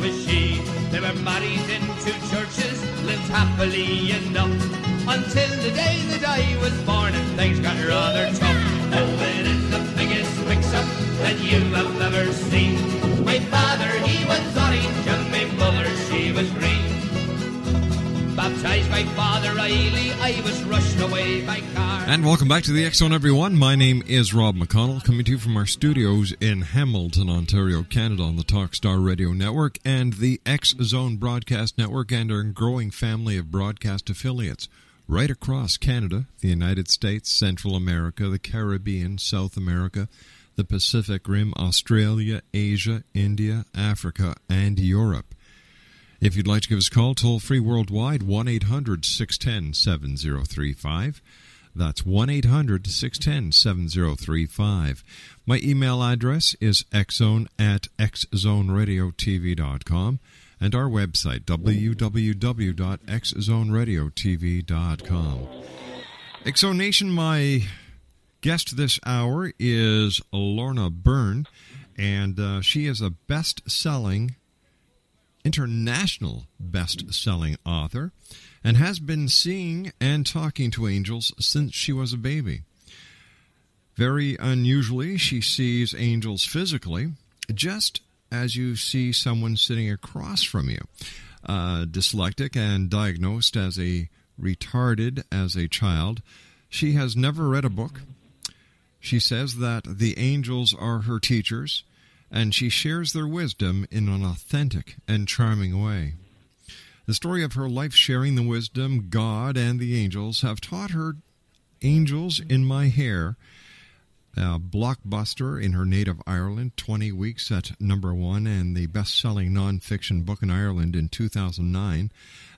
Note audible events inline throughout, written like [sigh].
Was she. They were married in two churches, lived happily enough. Until the day that I was born and things got rather And welcome back to the X Zone, everyone. My name is Rob McConnell, coming to you from our studios in Hamilton, Ontario, Canada, on the Talkstar Radio Network and the X Zone Broadcast Network, and our growing family of broadcast affiliates right across Canada, the United States, Central America, the Caribbean, South America, the Pacific Rim, Australia, Asia, India, Africa, and Europe. If you'd like to give us a call, toll free worldwide, 1 800 610 7035. That's 1 800 610 7035. My email address is xzone at xzoneradiotv.com and our website, www.xzoneradiotv.com. Nation, my guest this hour is Lorna Byrne, and uh, she is a best selling international best selling author and has been seeing and talking to angels since she was a baby. Very unusually, she sees angels physically, just as you see someone sitting across from you. Uh, dyslexic and diagnosed as a retarded as a child, she has never read a book. She says that the angels are her teachers and she shares their wisdom in an authentic and charming way. The story of her life sharing the wisdom God and the angels have taught her Angels in My Hair, a blockbuster in her native Ireland, 20 weeks at number one, and the best selling nonfiction book in Ireland in 2009,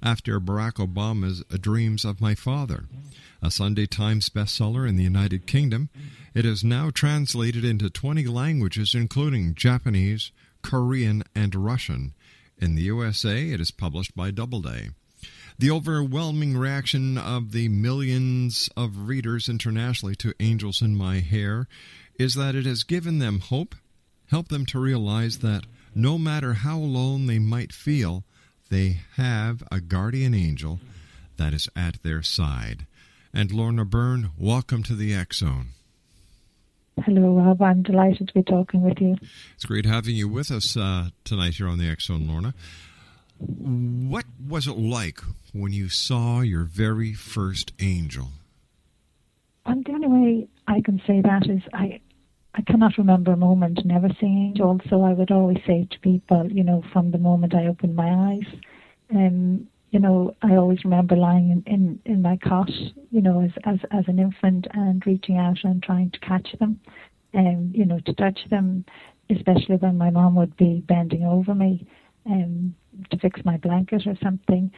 after Barack Obama's Dreams of My Father. A Sunday Times bestseller in the United Kingdom, it is now translated into 20 languages, including Japanese, Korean, and Russian. In the USA, it is published by Doubleday. The overwhelming reaction of the millions of readers internationally to Angels in My Hair is that it has given them hope, helped them to realize that no matter how alone they might feel, they have a guardian angel that is at their side. And Lorna Byrne, welcome to the X Zone. Hello, Rob. I'm delighted to be talking with you. It's great having you with us uh, tonight here on the X Zone, Lorna. What was it like when you saw your very first angel? And the only way I can say that is I I cannot remember a moment never seeing angels, so I would always say to people, you know, from the moment I opened my eyes, um, you know, I always remember lying in, in, in my cot, you know, as, as, as an infant and reaching out and trying to catch them, and, you know, to touch them, especially when my mom would be bending over me um, to fix my blanket or something.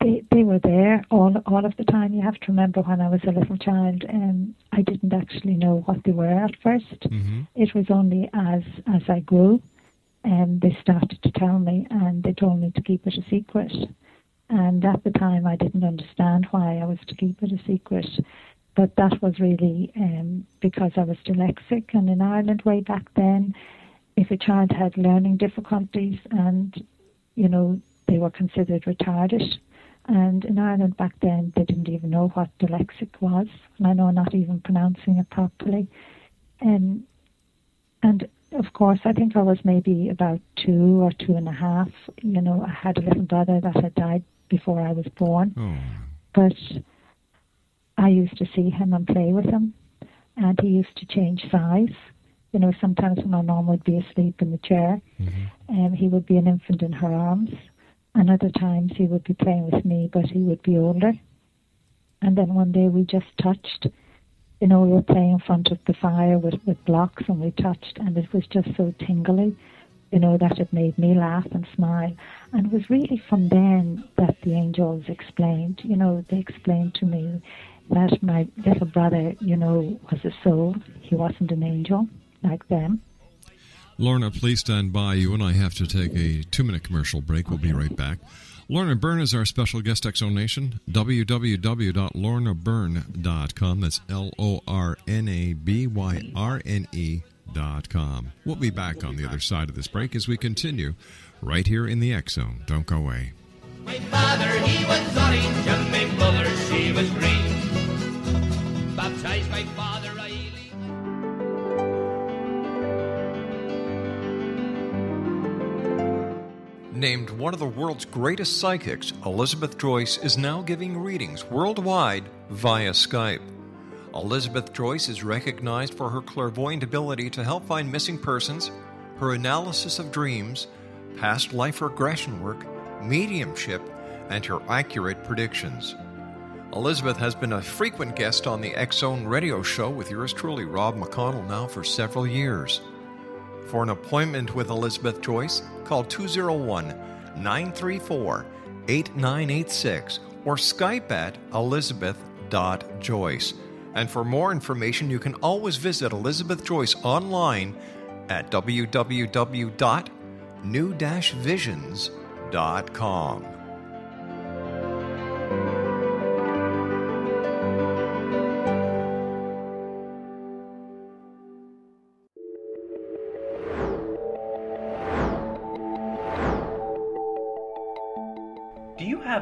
They, they were there all all of the time. You have to remember when I was a little child, um, I didn't actually know what they were at 1st Mm-hmm. It was only as as I grew, and they started to tell me, and they told me to keep it a secret. And at the time, I didn't understand why I was to keep it a secret. But that was really um, because I was dyslexic. And in Ireland, way back then, if a child had learning difficulties and, you know, they were considered retarded. And in Ireland back then, they didn't even know what dyslexic was, and I know not even pronouncing it properly. Um, and of course, I think I was maybe about two or two and a half. You know, I had a little brother that had died before I was born. Oh. But I used to see him and play with him, and he used to change size. You know, sometimes when my mom would be asleep in the chair, Mm-hmm. um, he would be an infant in her arms, and other times he would be playing with me, but he would be older. And then one day we just touched. You know, we were playing in front of the fire with, with blocks, and we touched, and it was just so tingly, you know, that it made me laugh and smile. And it was really from then that the angels explained. You know, they explained to me that my little brother, you know, was a soul. He wasn't an angel like them. Lorna, please stand by. You and I have to take a two minute commercial break. We'll be right back. Lorna Byrne is our special guest exonation. www.lornabyrne.com. That's L O R N A B Y R N E dot com. We'll be back on the other side of this break as we continue right here in the X Zone. Don't go away. My father, he was orange, and my mother, she was green. Baptized my father, I Named one of the world's greatest psychics, Elizabeth Joyce is now giving readings worldwide via Skype. Elizabeth Joyce is recognized for her clairvoyant ability to help find missing persons, her analysis of dreams, past life regression work, mediumship, and her accurate predictions. Elizabeth has been a frequent guest on the Zone radio show with yours truly, Rob McConnell, now for several years. For an appointment with Elizabeth Joyce, call 201 934 8986 or Skype at elizabeth.joyce. And for more information, you can always visit Elizabeth Joyce online at www.new-visions.com.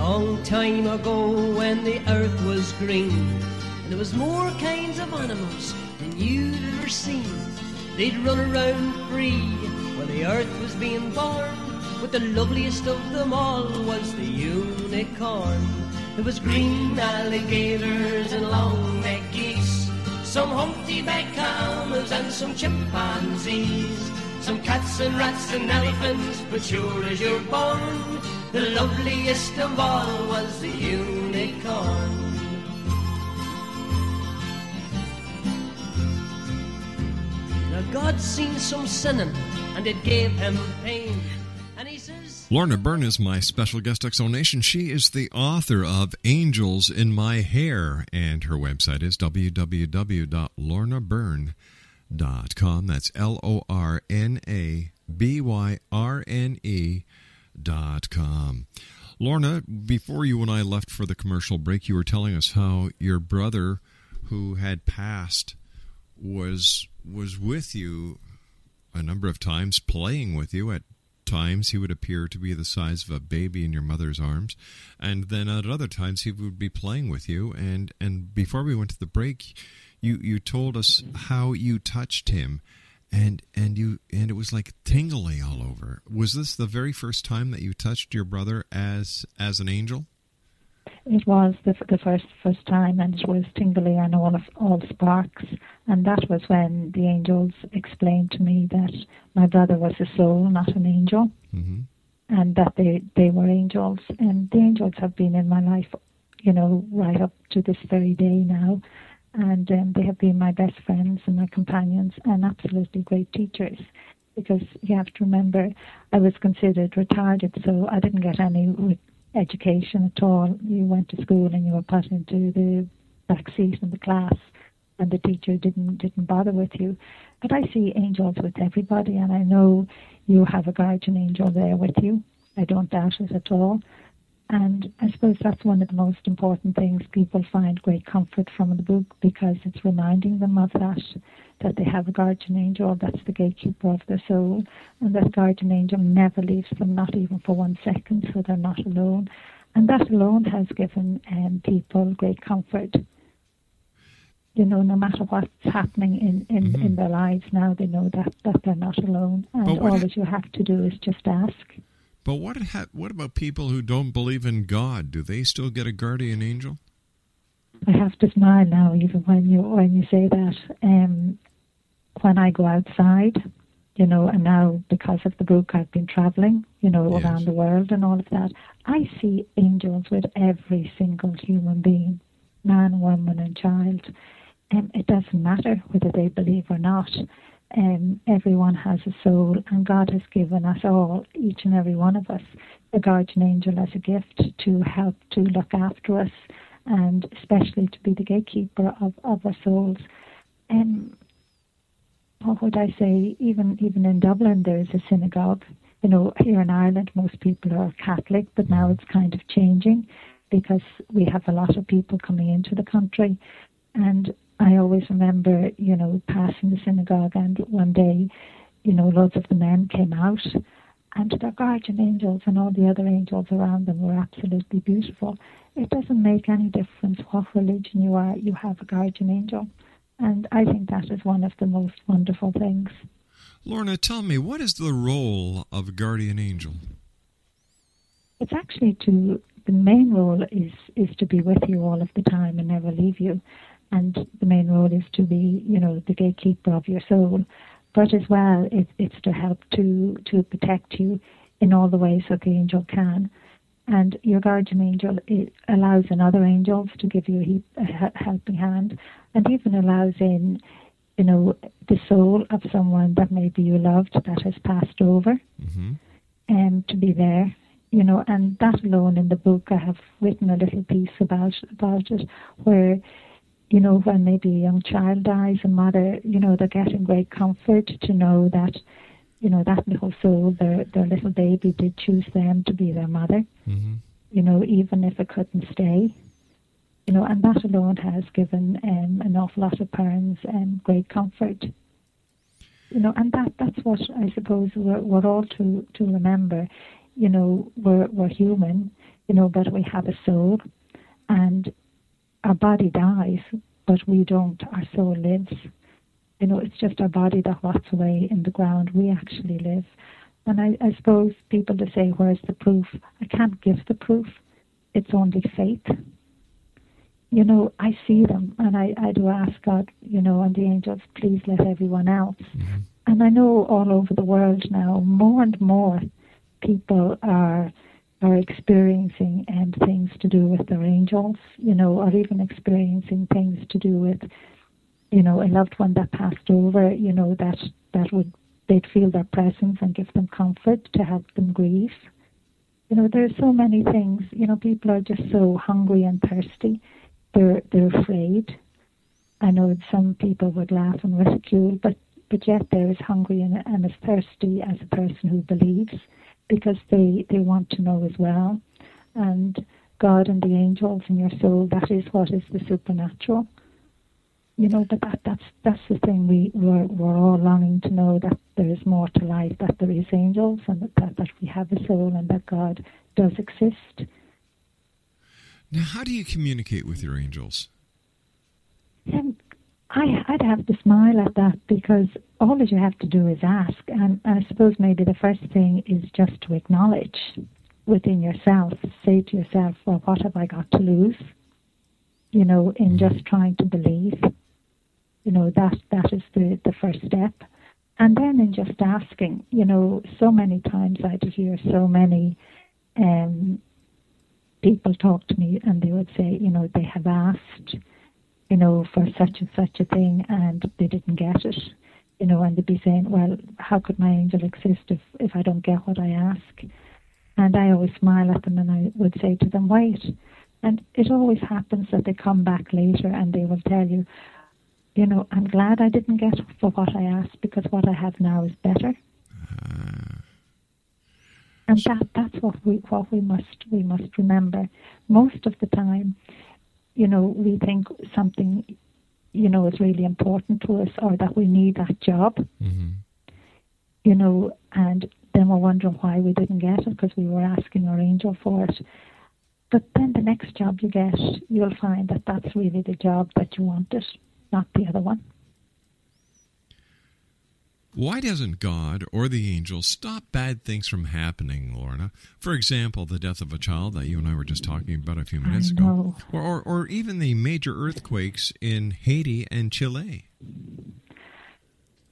Long time ago when the earth was green and there was more kinds of animals than you'd ever seen. They'd run around free when the earth was being born. But the loveliest of them all was the unicorn. There was green alligators and long-necked geese, some humpty-back camels and some chimpanzees, some cats and rats and elephants. But sure as you're born, the loveliest of all was the unicorn. Now God seen some sinning, and it gave him pain. Says, Lorna Byrne is my special guest exonation. She is the author of Angels in My Hair, and her website is www.lornabyrne.com. That's L O R N A B Y R N E dot com. Lorna, before you and I left for the commercial break, you were telling us how your brother, who had passed, was was with you a number of times, playing with you. At times, he would appear to be the size of a baby in your mother's arms, and then at other times, he would be playing with you. And and before we went to the break, you you told us how you touched him, and and you and it was like tingly all over. Was this the very first time that you touched your brother as as an angel? It was the, the first first time, and it was tingly and all of all sparks. And that was when the angels explained to me that my brother was a soul, not an angel, mm-hmm. and that they they were angels. And the angels have been in my life, you know, right up to this very day now. And um, they have been my best friends and my companions, and absolutely great teachers because you have to remember I was considered retarded, so I didn't get any education at all. You went to school and you were put into the back seat in the class, and the teacher didn't didn't bother with you. But I see angels with everybody, and I know you have a guardian angel there with you. I don't doubt it at all. And I suppose that's one of the most important things people find great comfort from the book because it's reminding them of that, that they have a guardian angel that's the gatekeeper of their soul, and that guardian angel never leaves them, not even for one second, so they're not alone. And that alone has given um, people great comfort. You know, no matter what's happening in, in, Mhm. in their lives now, they know that, that they're not alone. And all ha- that you have to do is just ask. But what ha- what about people who don't believe in God? Do they still get a guardian angel? I have to smile now, even when you when you say that. Um, when I go outside, you know, and now because of the book, I've been traveling, you know, Yes. around the world and all of that. I see angels with every single human being, man, woman, and child. And it doesn't matter whether they believe or not. Um, everyone has a soul, and God has given us all, each and every one of us, a guardian angel as a gift to help to look after us, and especially to be the gatekeeper of, of our souls. Um, what would I say? Even even in Dublin, there is a synagogue. You know, here in Ireland, most people are Catholic, but now it's kind of changing because we have a lot of people coming into the country. And I always remember, you know, passing the synagogue, and one day, you know, loads of the men came out, and their guardian angels and all the other angels around them were absolutely beautiful. It doesn't make any difference what religion you are, you have a guardian angel. And I think that is one of the most wonderful things. Lorna, tell me, what is the role of a guardian angel? It's actually to the main role is is to be with you all of the time and never leave you, and the main role is to be you know the gatekeeper of your soul, but as well it, it's to help to to protect you in all the ways that the angel can, and your guardian angel it allows in other angels to give you a, heap, a helping hand, and even allows in you know the soul of someone that maybe you loved that has passed over hmm um, to be there, you know, and that alone in the book I have written a little piece about about it where, you know, when maybe a young child dies, a mother, you know, they're getting great comfort to know that, you know, that little soul, their their little baby did choose them to be their mother, hmm you know, even if it couldn't stay. You know, and that alone has given um, an awful lot of parents um, great comfort you know, and that that's what I suppose we're, we're all to to remember. You know, we're we're human, you know, but we have a soul, and our body dies, but we don't. Our soul lives. You know, it's just our body that rots away in the ground. We actually live. And I, I suppose people to say, where's the proof? I can't give the proof. It's only faith. You know, I see them and I, I do ask God, you know, and the angels, please let everyone else. Mm-hmm. And I know all over the world now, more and more people are are experiencing um, things to do with their angels, you know, or even experiencing things to do with, you know, a loved one that passed over, you know, that that would they'd feel their presence and give them comfort to help them grieve. You know, there's so many things. You know, people are just so hungry and thirsty. They're they're afraid. I know some people would laugh and ridicule, but but yet they're as hungry and, and as thirsty as a person who believes because they, they want to know as well. And God and the angels in your soul, that is what is the supernatural. You know, but that, that's that's the thing we, we're, we're all longing to know that there is more to life, that there is angels and that, that, that we have a soul and that God does exist. Now, how do you communicate with your angels? And I, I'd have to smile at that because all that you have to do is ask. And, and I suppose maybe the first thing is just to acknowledge within yourself, say to yourself, well, what have I got to lose? You know, in just trying to believe. You know, that that is the, the first step. And then in just asking, you know, so many times I'd hear so many um, people talk to me and they would say, you know, they have asked, you know, for such and such a thing and they didn't get it. You know, and they'd be saying, Well, how could my angel exist if, if I don't get what I ask? And I always smile at them and I would say to them, Wait. And it always happens that they come back later and they will tell you, you know, I'm glad I didn't get for what I asked because what I have now is better. Uh, and that that's what we what we must we must remember. Most of the time, you know, we think something, you know, is really important to us or that we need that job. Mm-hmm. You know, and then we're wondering why we didn't get it because we were asking our angel for it. But then the next job you get, you'll find that that's really the job that you wanted, not the other one. Why doesn't God or the angels stop bad things from happening, Lorna? For example, the death of a child that you and I were just talking about a few minutes ago, or, or, or even the major earthquakes in Haiti and Chile.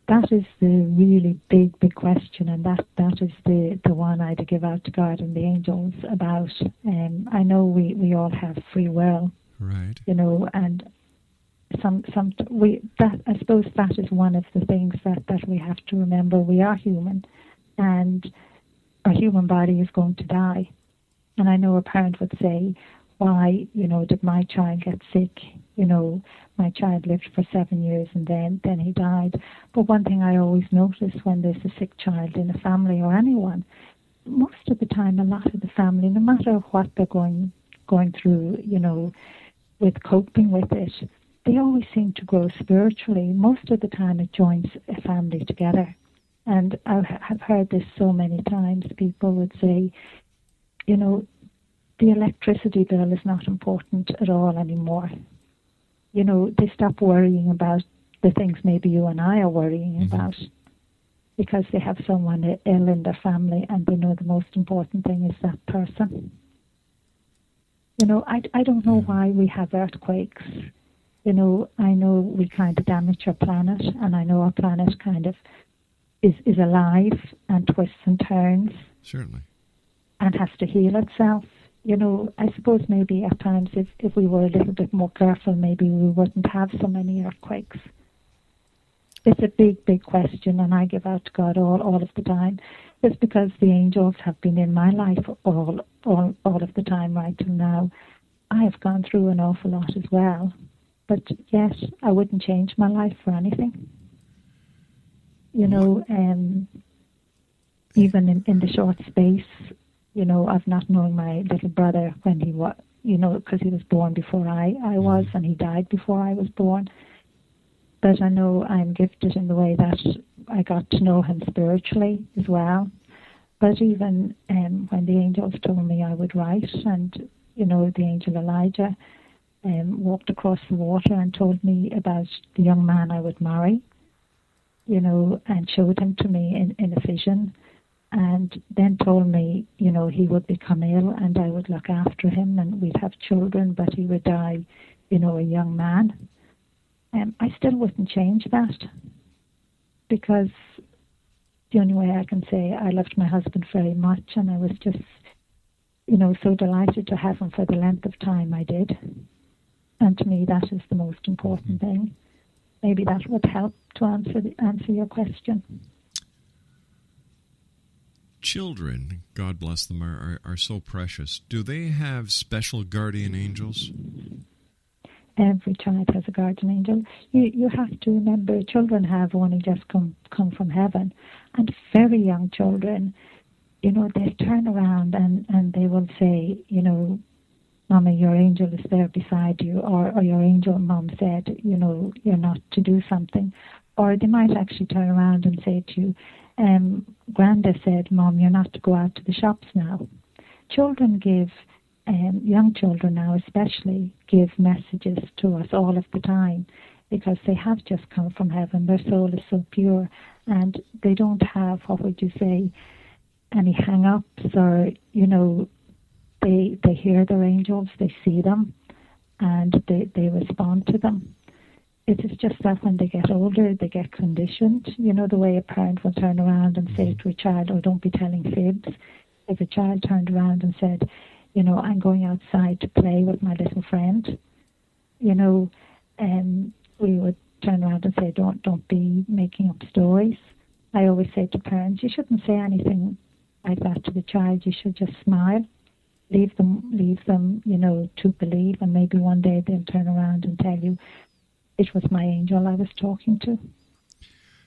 That is the really big, big question, and that, that is the, the one I'd give out to God and the angels about. Um, I know we, we all have free will, right? You know, and some some we that I suppose that is one of the things that that we have to remember. We are human, and our human body is going to die. And I know a parent would say, "Why, you know, did my child get sick? You know, my child lived for seven years and then then he died." But one thing I always notice when there's a sick child in a family or anyone, most of the time, a lot of the family, no matter what they're going going through, you know, with coping with it, they always seem to grow spiritually. Most of the time, it joins a family together. And I have heard this so many times. People would say, you know, the electricity bill is not important at all anymore. You know, they stop worrying about the things maybe you and I are worrying mm-hmm. about because they have someone ill in their family and they know the most important thing is that person. You know, I, I don't know why we have earthquakes you know, I know we kind of damage our planet, and I know our planet kind of is is alive and twists and turns. Certainly. And has to heal itself. You know, I suppose maybe at times if, if we were a little bit more careful, maybe we wouldn't have so many earthquakes. It's a big, big question, and I give out to God all, all of the time. It's because the angels have been in my life all, all, all of the time right till now. I have gone through an awful lot as well. But yes, I wouldn't change my life for anything. You know, um, even in, in the short space, you know, of not knowing my little brother when he was, you know, because he was born before I, I was and he died before I was born. But I know I'm gifted in the way that I got to know him spiritually as well. But even um, when the angels told me I would write, and you know, the angel Elijah, um, walked across the water and told me about the young man I would marry, you know, and showed him to me in, in a vision, and then told me, you know, he would become ill and I would look after him and we'd have children, but he would die, you know, a young man. Um, I still wouldn't change that because the only way I can say I loved my husband very much and I was just, you know, so delighted to have him for the length of time I did. And to me, that is the most important mm-hmm. thing. Maybe that would help to answer the, answer your question. Children, God bless them, are, are, are so precious. Do they have special guardian angels? Every child has a guardian angel. You you have to remember, children have only just come come from heaven, and very young children, you know, they turn around and and they will say, you know, Mama, your angel is there beside you, or, or your angel mom said, you know, you're not to do something. Or they might actually turn around and say to you, um, Granda said, Mom, you're not to go out to the shops now. Children give, um, young children now especially, give messages to us all of the time. because they have just come from heaven. Their soul is so pure, and they don't have what would you say any hang-ups or you know they they hear their angels, they see them, and they they respond to them. It is just that when they get older, they get conditioned. You know the way a parent will turn around and say to a child, "Oh, don't be telling fibs." If a child turned around and said, "You know, I'm going outside to play with my little friend," you know, um, we would turn around and say, "Don't don't be making up stories." I always say to parents, "You shouldn't say anything like that to the child. You should just smile, leave them, leave them, you know, to believe, and maybe one day they'll turn around and tell you, it was my angel I was talking to."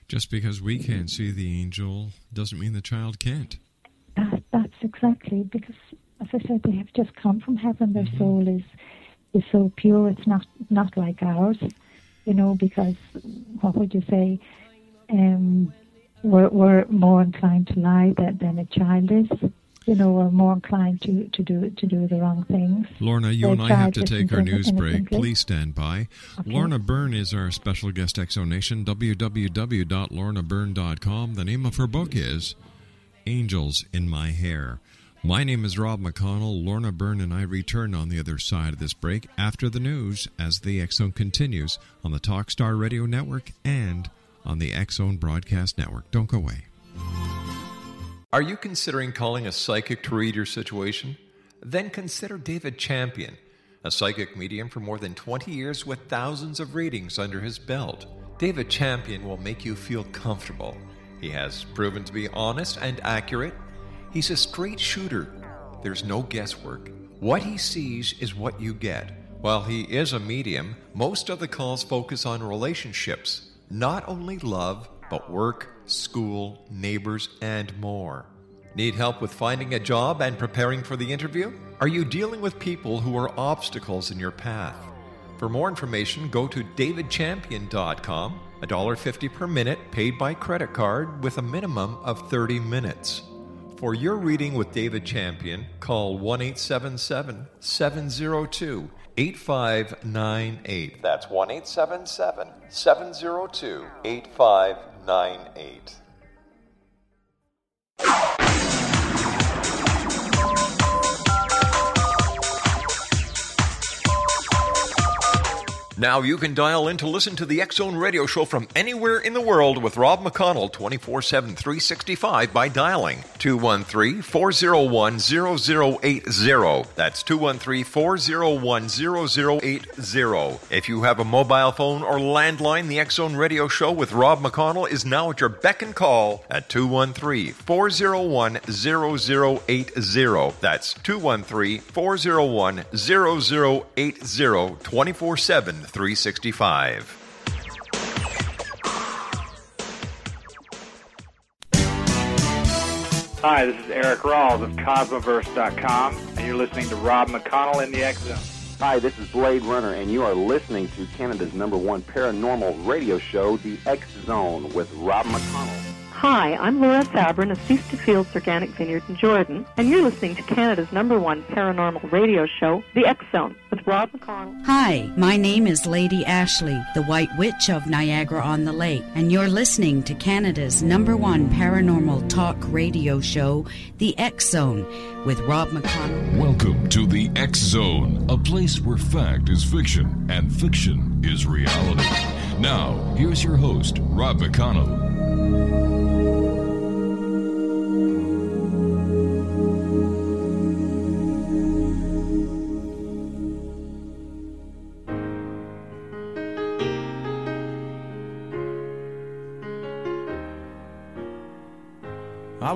Just because we can't see the angel doesn't mean the child can't. That, that's exactly because, as I said, they have just come from heaven. Their Mm-hmm. soul is is so pure. It's not not like ours, you know. Because what would you say? Um, we're we're more inclined to lie than, than a child is. You know, we're more inclined to, to do to do the wrong things. Lorna, you The and I have to take our news break. Please stand by. Okay. Lorna Byrne is our special guest exonation. www.lornabyrne.com. The name of her book is Angels in My Hair. My name is Rob McConnell. Lorna Byrne and I return on the other side of this break after the news as the Zone continues on the Talkstar Radio Network and on the Zone Broadcast Network. Don't go away. Are you considering calling a psychic to read your situation? Then consider David Champion, a psychic medium for more than 20 years with thousands of readings under his belt. David Champion will make you feel comfortable. He has proven to be honest and accurate. He's a straight shooter. There's no guesswork. What he sees is what you get. While he is a medium, most of the calls focus on relationships, not only love, but work, school, neighbors, and more. Need help with finding a job and preparing for the interview? Are you dealing with people who are obstacles in your path? For more information, go to davidchampion.com, $1.50 per minute paid by credit card with a minimum of 30 minutes. For your reading with David Champion, call 1 877 702 8598. That's 1 877 702 8598. 9 8. Now you can dial in to listen to the Zone radio show from anywhere in the world with Rob McConnell 24 7 365 by dialing 213 401 0080. That's 213 401 0080. If you have a mobile phone or landline, the Zone radio show with Rob McConnell is now at your beck and call at 213 401 0080. That's 213 401 0080 24 7 365. Hi, this is Eric Rawls of Cosmoverse.com, and you're listening to Rob McConnell in the X Zone. Hi, this is Blade Runner, and you are listening to Canada's number one paranormal radio show, The X Zone, with Rob McConnell. Hi, I'm Laura Sabrin of Feast of Fields Organic Vineyard in Jordan, and you're listening to Canada's number one paranormal radio show, The X Zone, with Rob McConnell. Hi, my name is Lady Ashley, the White Witch of Niagara on the Lake, and you're listening to Canada's number one paranormal talk radio show, The X Zone, with Rob McConnell. Welcome to the X Zone, a place where fact is fiction and fiction is reality. Now, here's your host, Rob McConnell.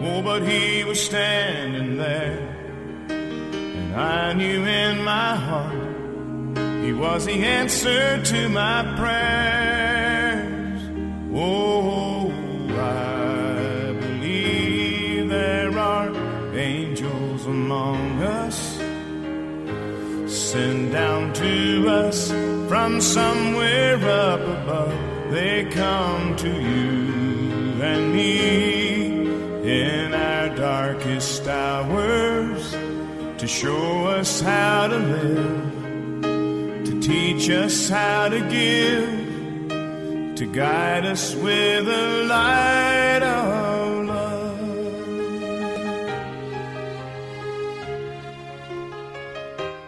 oh, but he was standing there. And I knew in my heart He was the answer to my prayers. Oh, I believe there are angels among us, sent down to us from somewhere up above. They come to you and me in our darkest hours to show us how to live to teach us how to give, to guide us with the light of love.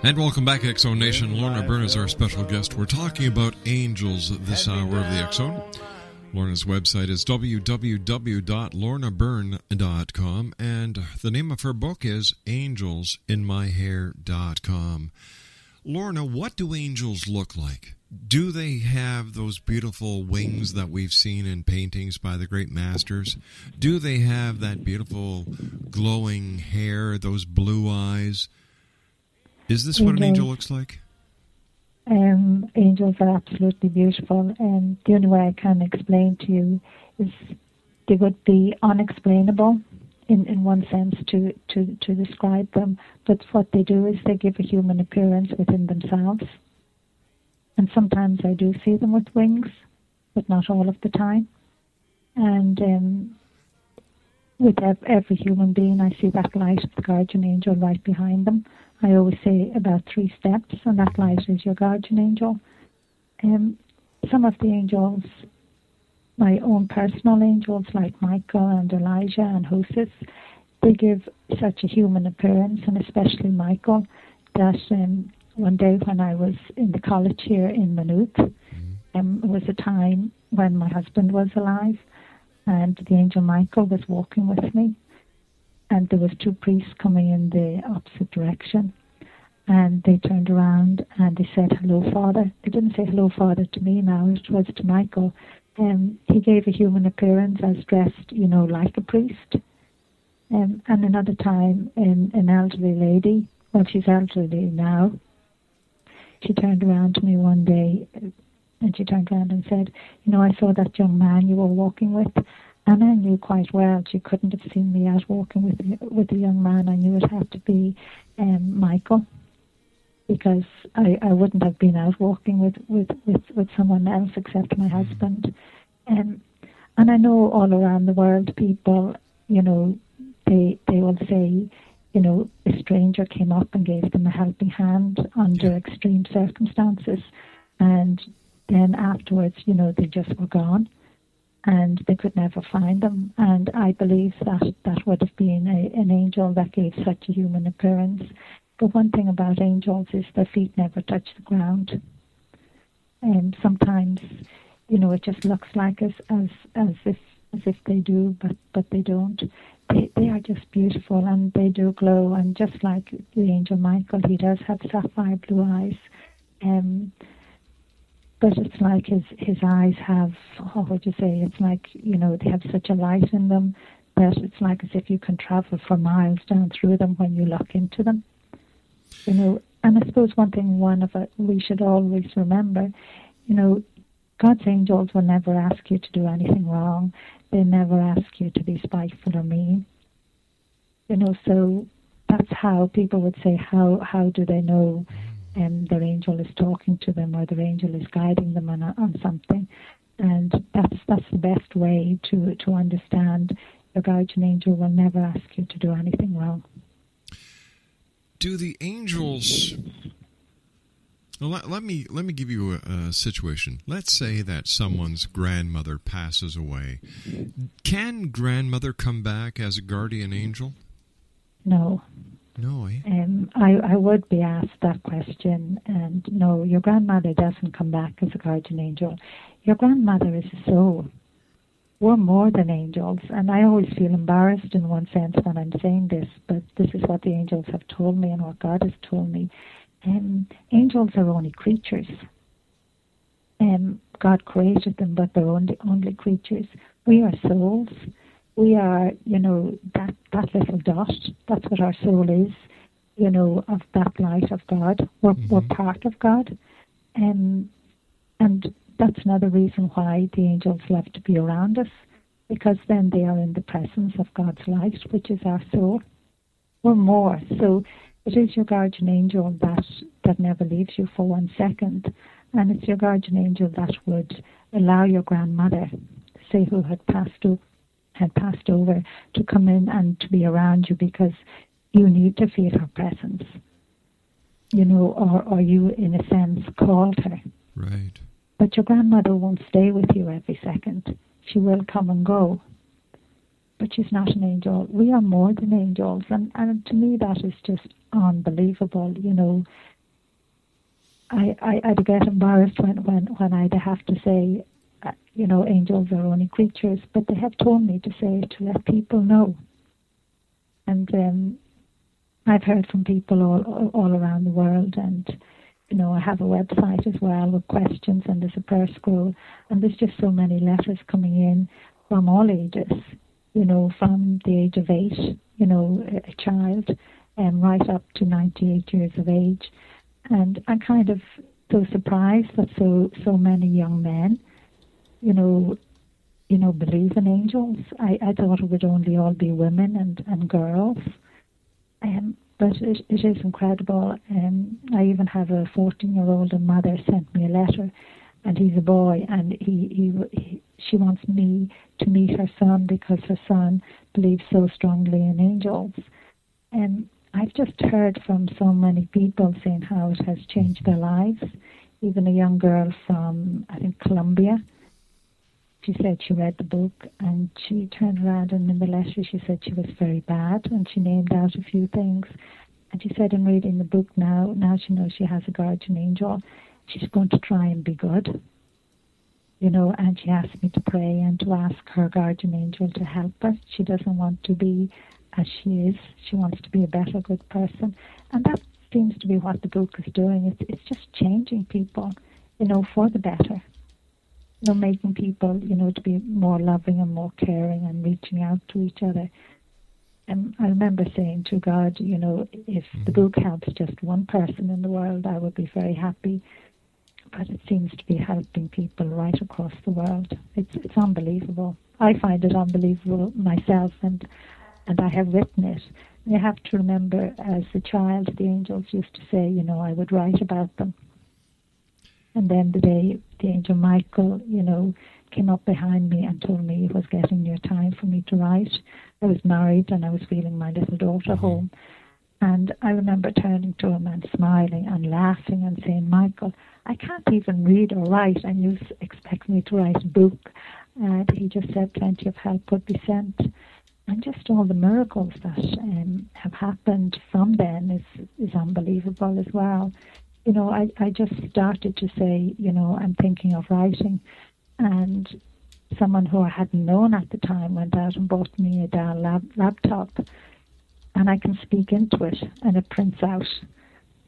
And welcome back, Exo Nation. Lorna Byrne is our special guest. We're talking about angels this hour of the Exo. Lorna's website is www.lornabyrne.com, and the name of her book is angelsinmyhair.com. Lorna, what do angels look like? Do they have those beautiful wings that we've seen in paintings by the great masters? Do they have that beautiful glowing hair, those blue eyes? Is this what an angel looks like? Um, angels are absolutely beautiful, and the only way I can explain to you is they would be unexplainable in, in one sense to, to, to describe them. But what they do is they give a human appearance within themselves. And sometimes I do see them with wings, but not all of the time. And um, with every human being, I see that light of the guardian angel right behind them. I always say about three steps, and that light is your guardian angel. Um, some of the angels my own personal angels like Michael and Elijah and Hosus, they give such a human appearance, and especially Michael, that um, one day when I was in the college here in Maynooth, mm-hmm. um, it was a time when my husband was alive, and the angel Michael was walking with me, and there was two priests coming in the opposite direction, and they turned around and they said, "Hello, Father." They didn't say "Hello, Father" to me now; it was to Michael um, he gave a human appearance as dressed, you know, like a priest. Um, and another time, in, an elderly lady, well, she's elderly now, she turned around to me one day and she turned around and said, You know, I saw that young man you were walking with. And I knew quite well she couldn't have seen me out walking with with a young man. I knew it had to be um, Michael because I, I wouldn't have been out walking with, with, with, with someone else except my husband. Um, and I know all around the world people, you know, they they will say, you know, a stranger came up and gave them a helping hand under extreme circumstances, and then afterwards, you know, they just were gone, and they could never find them. And I believe that that would have been a, an angel that gave such a human appearance but one thing about angels is their feet never touch the ground. And sometimes, you know, it just looks like as as as if as if they do, but but they don't. They they are just beautiful and they do glow. And just like the angel Michael, he does have sapphire blue eyes. Um, but it's like his his eyes have how would you say? It's like you know they have such a light in them that it's like as if you can travel for miles down through them when you look into them. You know, and I suppose one thing, one of it, we should always remember, you know, God's angels will never ask you to do anything wrong. They never ask you to be spiteful or mean. You know, so that's how people would say, how how do they know um, their angel is talking to them or their angel is guiding them on, on something? And that's that's the best way to to understand your guardian angel will never ask you to do anything wrong do the angels well, let, let, me let me give you a, a, situation. Let's say that someone's grandmother passes away. Can grandmother come back as a guardian angel? No. No, eh? Um, I, I would be asked that question, and no, your grandmother doesn't come back as a guardian angel. Your grandmother is a soul we're more than angels. And I always feel embarrassed in one sense when I'm saying this, but this is what the angels have told me and what God has told me. Um, angels are only creatures. Um, God created them, but they're only, only creatures. We are souls. We are, you know, that, that little dot. That's what our soul is, you know, of that light of God. We're, mm-hmm. we're part of God. Um, and that's another reason why the angels love to be around us, because then they are in the presence of God's light, which is our soul, or more. So it is your guardian angel that, that never leaves you for one second. And it's your guardian angel that would allow your grandmother, say who had passed over, had passed over, to come in and to be around you because you need to feel her presence. You know, or, or you in a sense called her. Right. But your grandmother won't stay with you every second. She will come and go. But she's not an angel. We are more than angels. And, and to me, that is just unbelievable. You know, I, I, I'd get embarrassed when, when, when I'd have to say, you know, angels are only creatures, but they have told me to say to let people know. And um, I've heard from people all all around the world, and you know, I have a website as well with questions, and there's a prayer scroll, and there's just so many letters coming in from all ages. You know, from the age of eight, you know, a, a child, and um, right up to 98 years of age and I'm kind of so surprised that so so many young men, you know, you know, believe in angels. I, I thought it would only all be women and, and girls. Um, but it, it is incredible. Um, I even have a 14 year old and mother sent me a letter, and he's a boy, and he, he, he she wants me to meet her son because her son believes so strongly in angels. And I've just heard from so many people saying how it has changed their lives. Even a young girl from, I think, Colombia. She said she read the book and she turned around and in the letter she said she was very bad and she named out a few things. And she said in reading the book now, now she knows she has a guardian angel, she's going to try and be good. You know, and she asked me to pray and to ask her guardian angel to help her. She doesn't want to be as she is. She wants to be a better, good person. And that seems to be what the book is doing. It's, it's just changing people, you know, for the better. You know, making people, you know, to be more loving and more caring and reaching out to each other. And I remember saying to God, you know, if the mm-hmm. book helps just one person in the world, I would be very happy. But it seems to be helping people right across the world. It's it's unbelievable. I find it unbelievable myself, and and I have written it. You have to remember, as a child, the angels used to say, you know, I would write about them. And then the day the angel Michael, you know, came up behind me and told me it was getting near time for me to write. I was married and I was feeling my little daughter mm-hmm. home. And I remember turning to him and smiling and laughing and saying, Michael, I can't even read or write, and you expect me to write a book. And he just said plenty of help would be sent and just all the miracles that um, have happened from then is is unbelievable as well. You know, I, I just started to say, you know, I'm thinking of writing, and someone who I hadn't known at the time went out and bought me a Dell lab, laptop, and I can speak into it, and it prints out.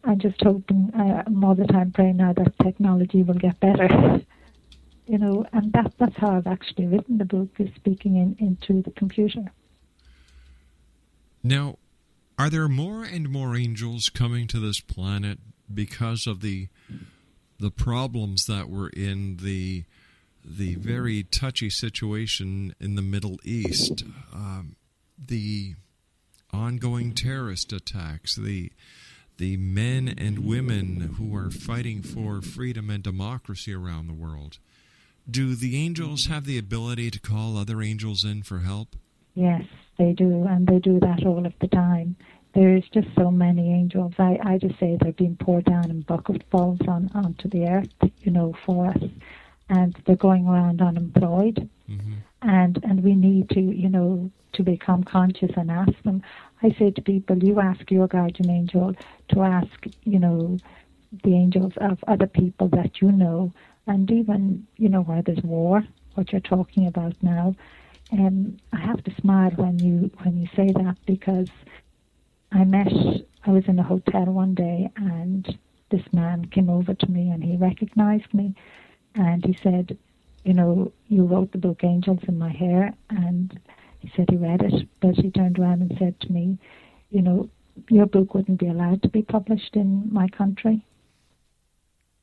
I'm just hoping, I'm all the time praying now that technology will get better. [laughs] you know, and that that's how I've actually written the book is speaking in, into the computer. Now, are there more and more angels coming to this planet because of the the problems that were in the the very touchy situation in the Middle East, um, the ongoing terrorist attacks, the the men and women who are fighting for freedom and democracy around the world. Do the angels have the ability to call other angels in for help? Yes, they do, and they do that all of the time. There's just so many angels. I, I just say they're being poured down in bucketfuls on onto the earth, you know, for us, and they're going around unemployed, mm-hmm. and and we need to, you know, to become conscious and ask them. I say to people, you ask your guardian angel to ask, you know, the angels of other people that you know, and even, you know, where there's war, what you're talking about now, and I have to smile when you when you say that because I met I was in a hotel one day and this man came over to me and he recognized me and he said, you know, you wrote the book Angels in My Hair and he said he read it, but he turned around and said to me, you know, your book wouldn't be allowed to be published in my country.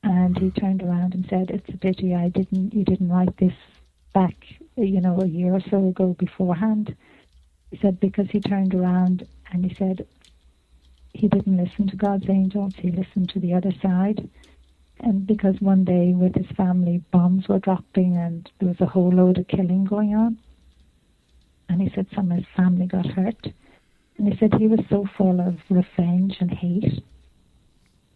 And he turned around and said, "It's a pity I didn't. You didn't write this back, you know, a year or so ago beforehand." He said because he turned around and he said he didn't listen to God's angels. He listened to the other side. And because one day with his family, bombs were dropping and there was a whole load of killing going on. And he said some of his family got hurt. And he said he was so full of revenge and hate.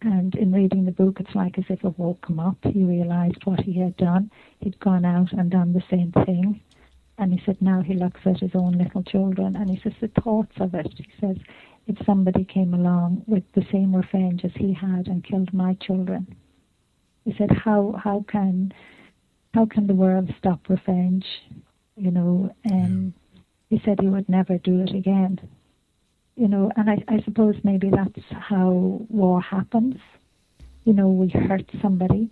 And in reading the book, it's like as if it woke him up. He realized what he had done. He'd gone out and done the same thing. And he said now he looks at his own little children and he says the thoughts of it. He says, if somebody came along with the same revenge as he had and killed my children, he said, how how can how can the world stop revenge? You know, and he said he would never do it again. You know, and I, I suppose maybe that's how war happens. You know, we hurt somebody,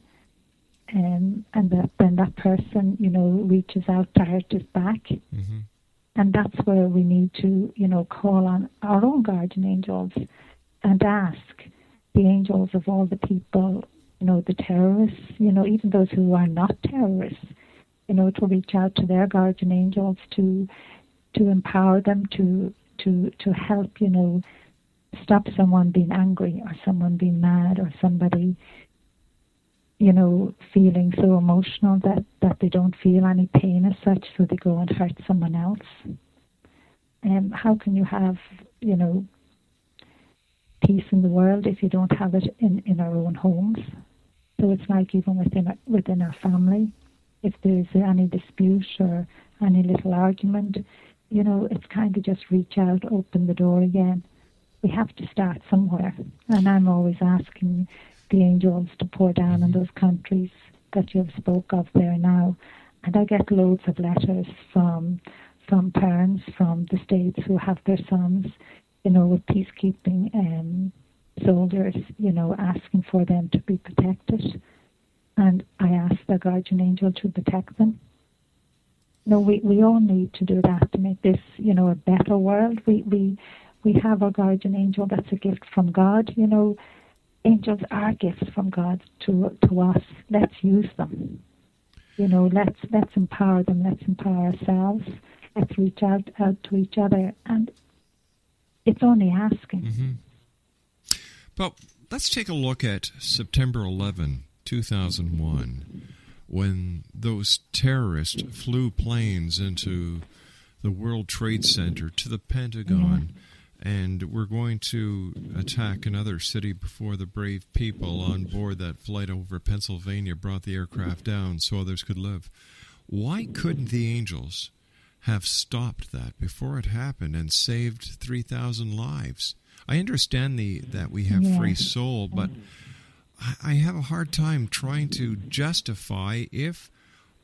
and and that, then that person, you know, reaches out to hurt us back. Mm-hmm. And that's where we need to, you know, call on our own guardian angels and ask the angels of all the people, you know, the terrorists, you know, even those who are not terrorists, you know, to reach out to their guardian angels to to empower them to to to help, you know, stop someone being angry or someone being mad or somebody you know, feeling so emotional that, that they don't feel any pain as such, so they go and hurt someone else. Um, how can you have, you know, peace in the world if you don't have it in, in our own homes? So it's like even within within our family, if there's any dispute or any little argument, you know, it's kind of just reach out, open the door again. We have to start somewhere, and I'm always asking the angels to pour down on those countries that you've spoke of there now. And I get loads of letters from from parents from the states who have their sons, you know, with peacekeeping um, soldiers, you know, asking for them to be protected. And I ask the guardian angel to protect them. No, we, we all need to do that to make this, you know, a better world. We we we have our guardian angel that's a gift from God, you know angels are gifts from God to to us. Let's use them. You know, let's let's empower them. Let's empower ourselves. Let's reach out out to each other, and it's only asking. Mm-hmm. But let's take a look at September 11, 2001, when those terrorists flew planes into the World Trade Center to the Pentagon. Yeah and we're going to attack another city before the brave people on board that flight over Pennsylvania brought the aircraft down so others could live. Why couldn't the angels have stopped that before it happened and saved 3,000 lives? I understand the that we have free soul, but I have a hard time trying to justify if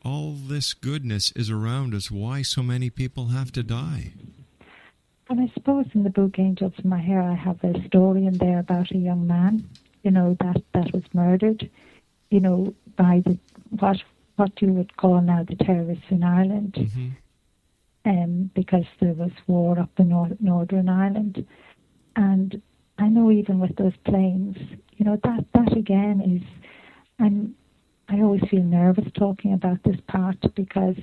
all this goodness is around us, why so many people have to die. And I suppose in the book Angels in My Hair, I have a story in there about a young man, you know, that, that was murdered, you know, by the what what you would call now the terrorists in Ireland, mm-hmm. um, because there was war up in Nor- Northern Ireland, and I know even with those planes, you know, that that again is, and I always feel nervous talking about this part because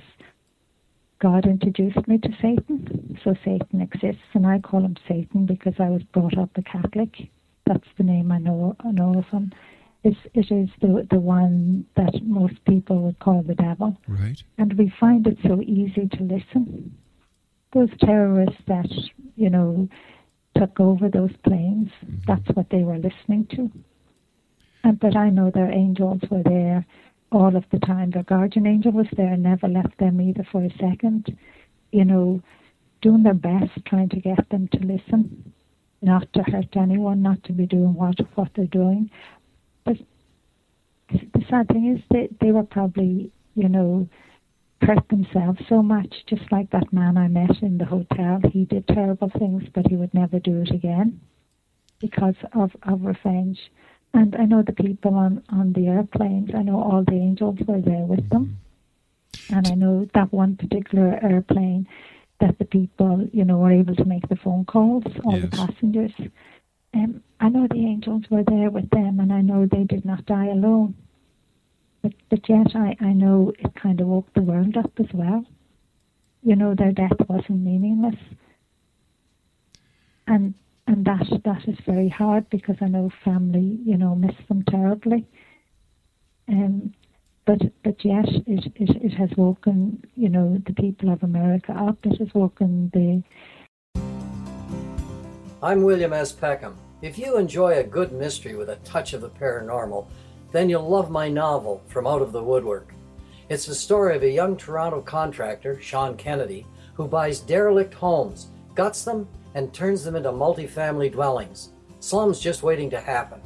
God introduced me to Satan. So Satan exists, and I call him Satan because I was brought up a Catholic. That's the name I know, I know of him. It's, it is the the one that most people would call the devil. Right. And we find it so easy to listen. Those terrorists that you know took over those planes, mm-hmm. that's what they were listening to. And but I know their angels were there all of the time. Their guardian angel was there, never left them either for a second. You know, doing their best, trying to get them to listen, not to hurt anyone, not to be doing what what they're doing. But the sad thing is, that they were probably, you know, hurt themselves so much. Just like that man I met in the hotel, he did terrible things, but he would never do it again because of of revenge. And I know the people on, on the airplanes, I know all the angels were there with them. And I know that one particular airplane that the people, you know, were able to make the phone calls, all yes. the passengers. Um, I know the angels were there with them, and I know they did not die alone. But, but yet I, I know it kind of woke the world up as well. You know, their death wasn't meaningless. And and that that is very hard because I know family, you know, miss them terribly. Um, but but yet it, it, it has woken, you know, the people of America up. It has woken the. I'm William S. Peckham. If you enjoy a good mystery with a touch of the paranormal, then you'll love my novel, From Out of the Woodwork. It's the story of a young Toronto contractor, Sean Kennedy, who buys derelict homes, guts them, and turns them into multi-family dwellings. Slums just waiting to happen.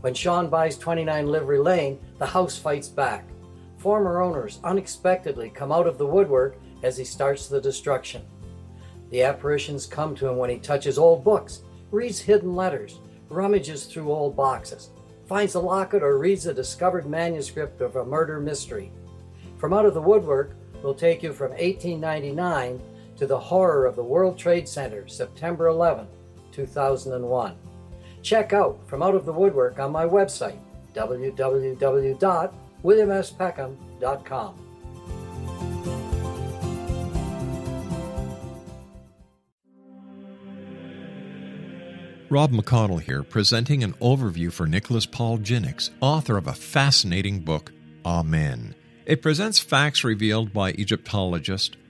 When Sean buys 29 Livery Lane, the house fights back. Former owners unexpectedly come out of the woodwork as he starts the destruction. The apparitions come to him when he touches old books, reads hidden letters, rummages through old boxes, finds a locket, or reads a discovered manuscript of a murder mystery. From Out of the Woodwork will take you from 1899 to the horror of the World Trade Center, September 11, 2001. Check out From Out of the Woodwork on my website, www.williamspeckham.com. Rob McConnell here, presenting an overview for Nicholas Paul Jennings, author of a fascinating book, Amen. It presents facts revealed by Egyptologists,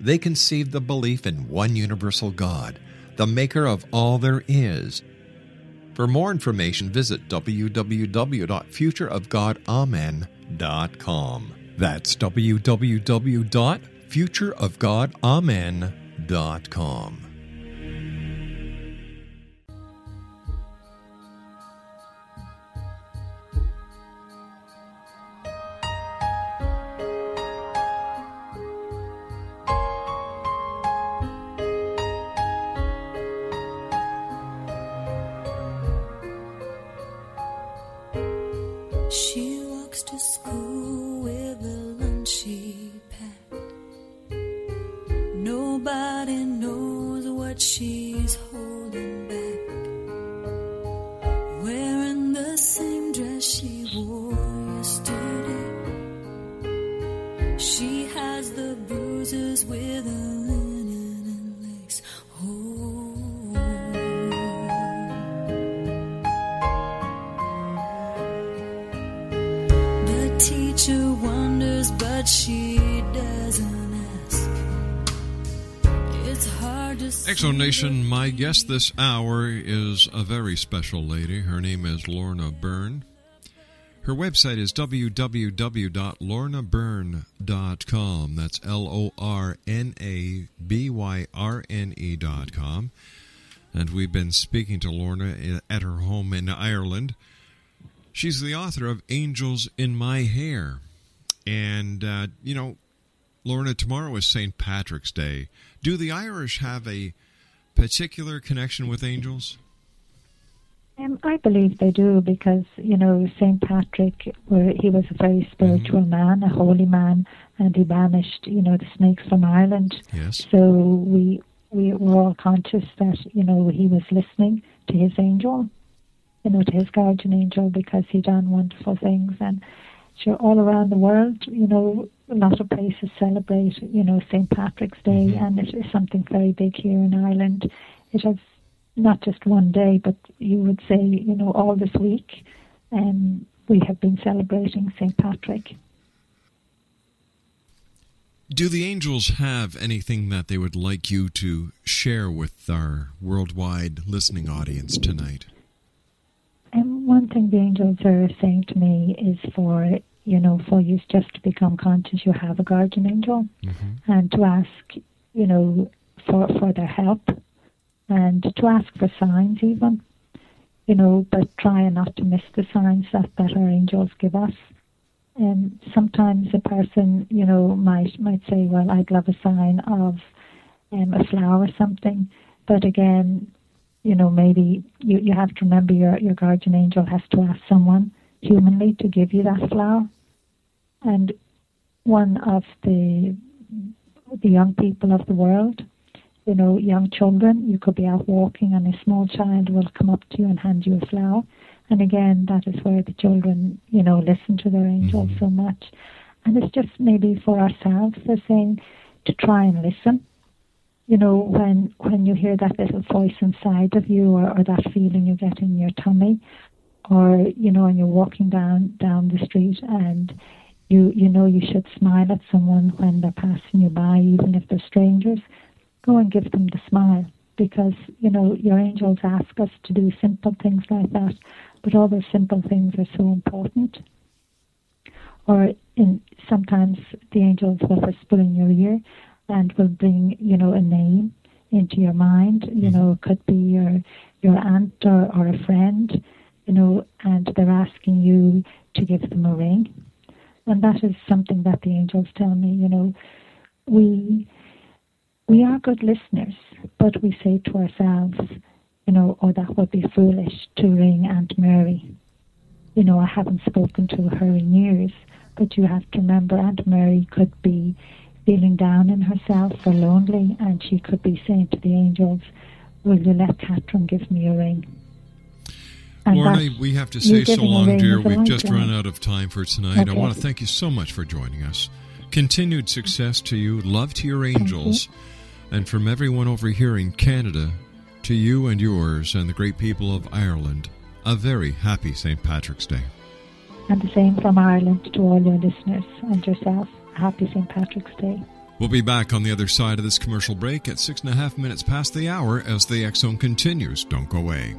they conceived the belief in one universal God, the maker of all there is. For more information, visit www.futureofgodamen.com. That's www.futureofgodamen.com. Nobody knows what she's holding X Zone Nation, my guest this hour is a very special lady. Her name is Lorna Byrne. Her website is www.lornabyrne.com. That's L O R N A B Y R N E.com. And we've been speaking to Lorna at her home in Ireland. She's the author of Angels in My Hair. And, uh, you know, Lorna, tomorrow is St. Patrick's Day. Do the Irish have a particular connection with angels? Um, I believe they do because you know Saint Patrick, where he was a very spiritual man, a holy man, and he banished you know the snakes from Ireland. Yes. So we we were all conscious that you know he was listening to his angel, you know to his guardian angel because he done wonderful things and sure all around the world you know a lot of places celebrate you know Saint Patrick's Day and it is something very big here in Ireland. It has not just one day, but you would say, you know, all this week, um, we have been celebrating St. Patrick. Do the angels have anything that they would like you to share with our worldwide listening audience tonight? One thing the angels are saying to me is for, you know, for you just to become conscious you have a guardian angel and to ask, you know, for, for their help and to ask for signs even. you know, but try not to miss the signs that, that our angels give us. And sometimes a person, you know, might might say, "Well, I'd love a sign of um, a flower or something," but again, you know, maybe you, you have to remember your your guardian angel has to ask someone humanly to give you that flower. And one of the the young people of the world, you know, young children, you could be out walking and a small child will come up to you and hand you a flower and again, that is where the children, you know, listen to their angels mm-hmm. so much. And it's just maybe for ourselves, they're saying to try and listen. You know, when when you hear that little voice inside of you or, or that feeling you get in your tummy, or, you know, and you're walking down down the street and you you know you should smile at someone when they're passing you by, even if they're strangers, go and give them the smile because you know your angels ask us to do simple things like that but all those simple things are so important. Or in sometimes the angels will whisper in your ear and will bring, you know, a name into your mind. You mm-hmm. know, it could be your your aunt or, or a friend, you know, and they're asking you to give them a ring. And that is something that the angels tell me, you know, we we are good listeners, but we say to ourselves, you know, or that would be foolish to ring Aunt Mary. You know, I haven't spoken to her in years, but you have to remember Aunt Mary could be feeling down in herself or lonely, and she could be saying to the angels, Will you let Catherine give me a ring? And Lorna, we have to say so long, dear. We've just run out of time for tonight. Okay. I want to thank you so much for joining us. Continued success to you, love to your angels, you. and from everyone over here in Canada, to you and yours and the great people of Ireland, a very happy St. Patrick's Day. And the same from Ireland to all your listeners and yourself. Happy St. Patrick's Day. We'll be back on the other side of this commercial break at six and a half minutes past the hour as the X Zone continues. Don't go away.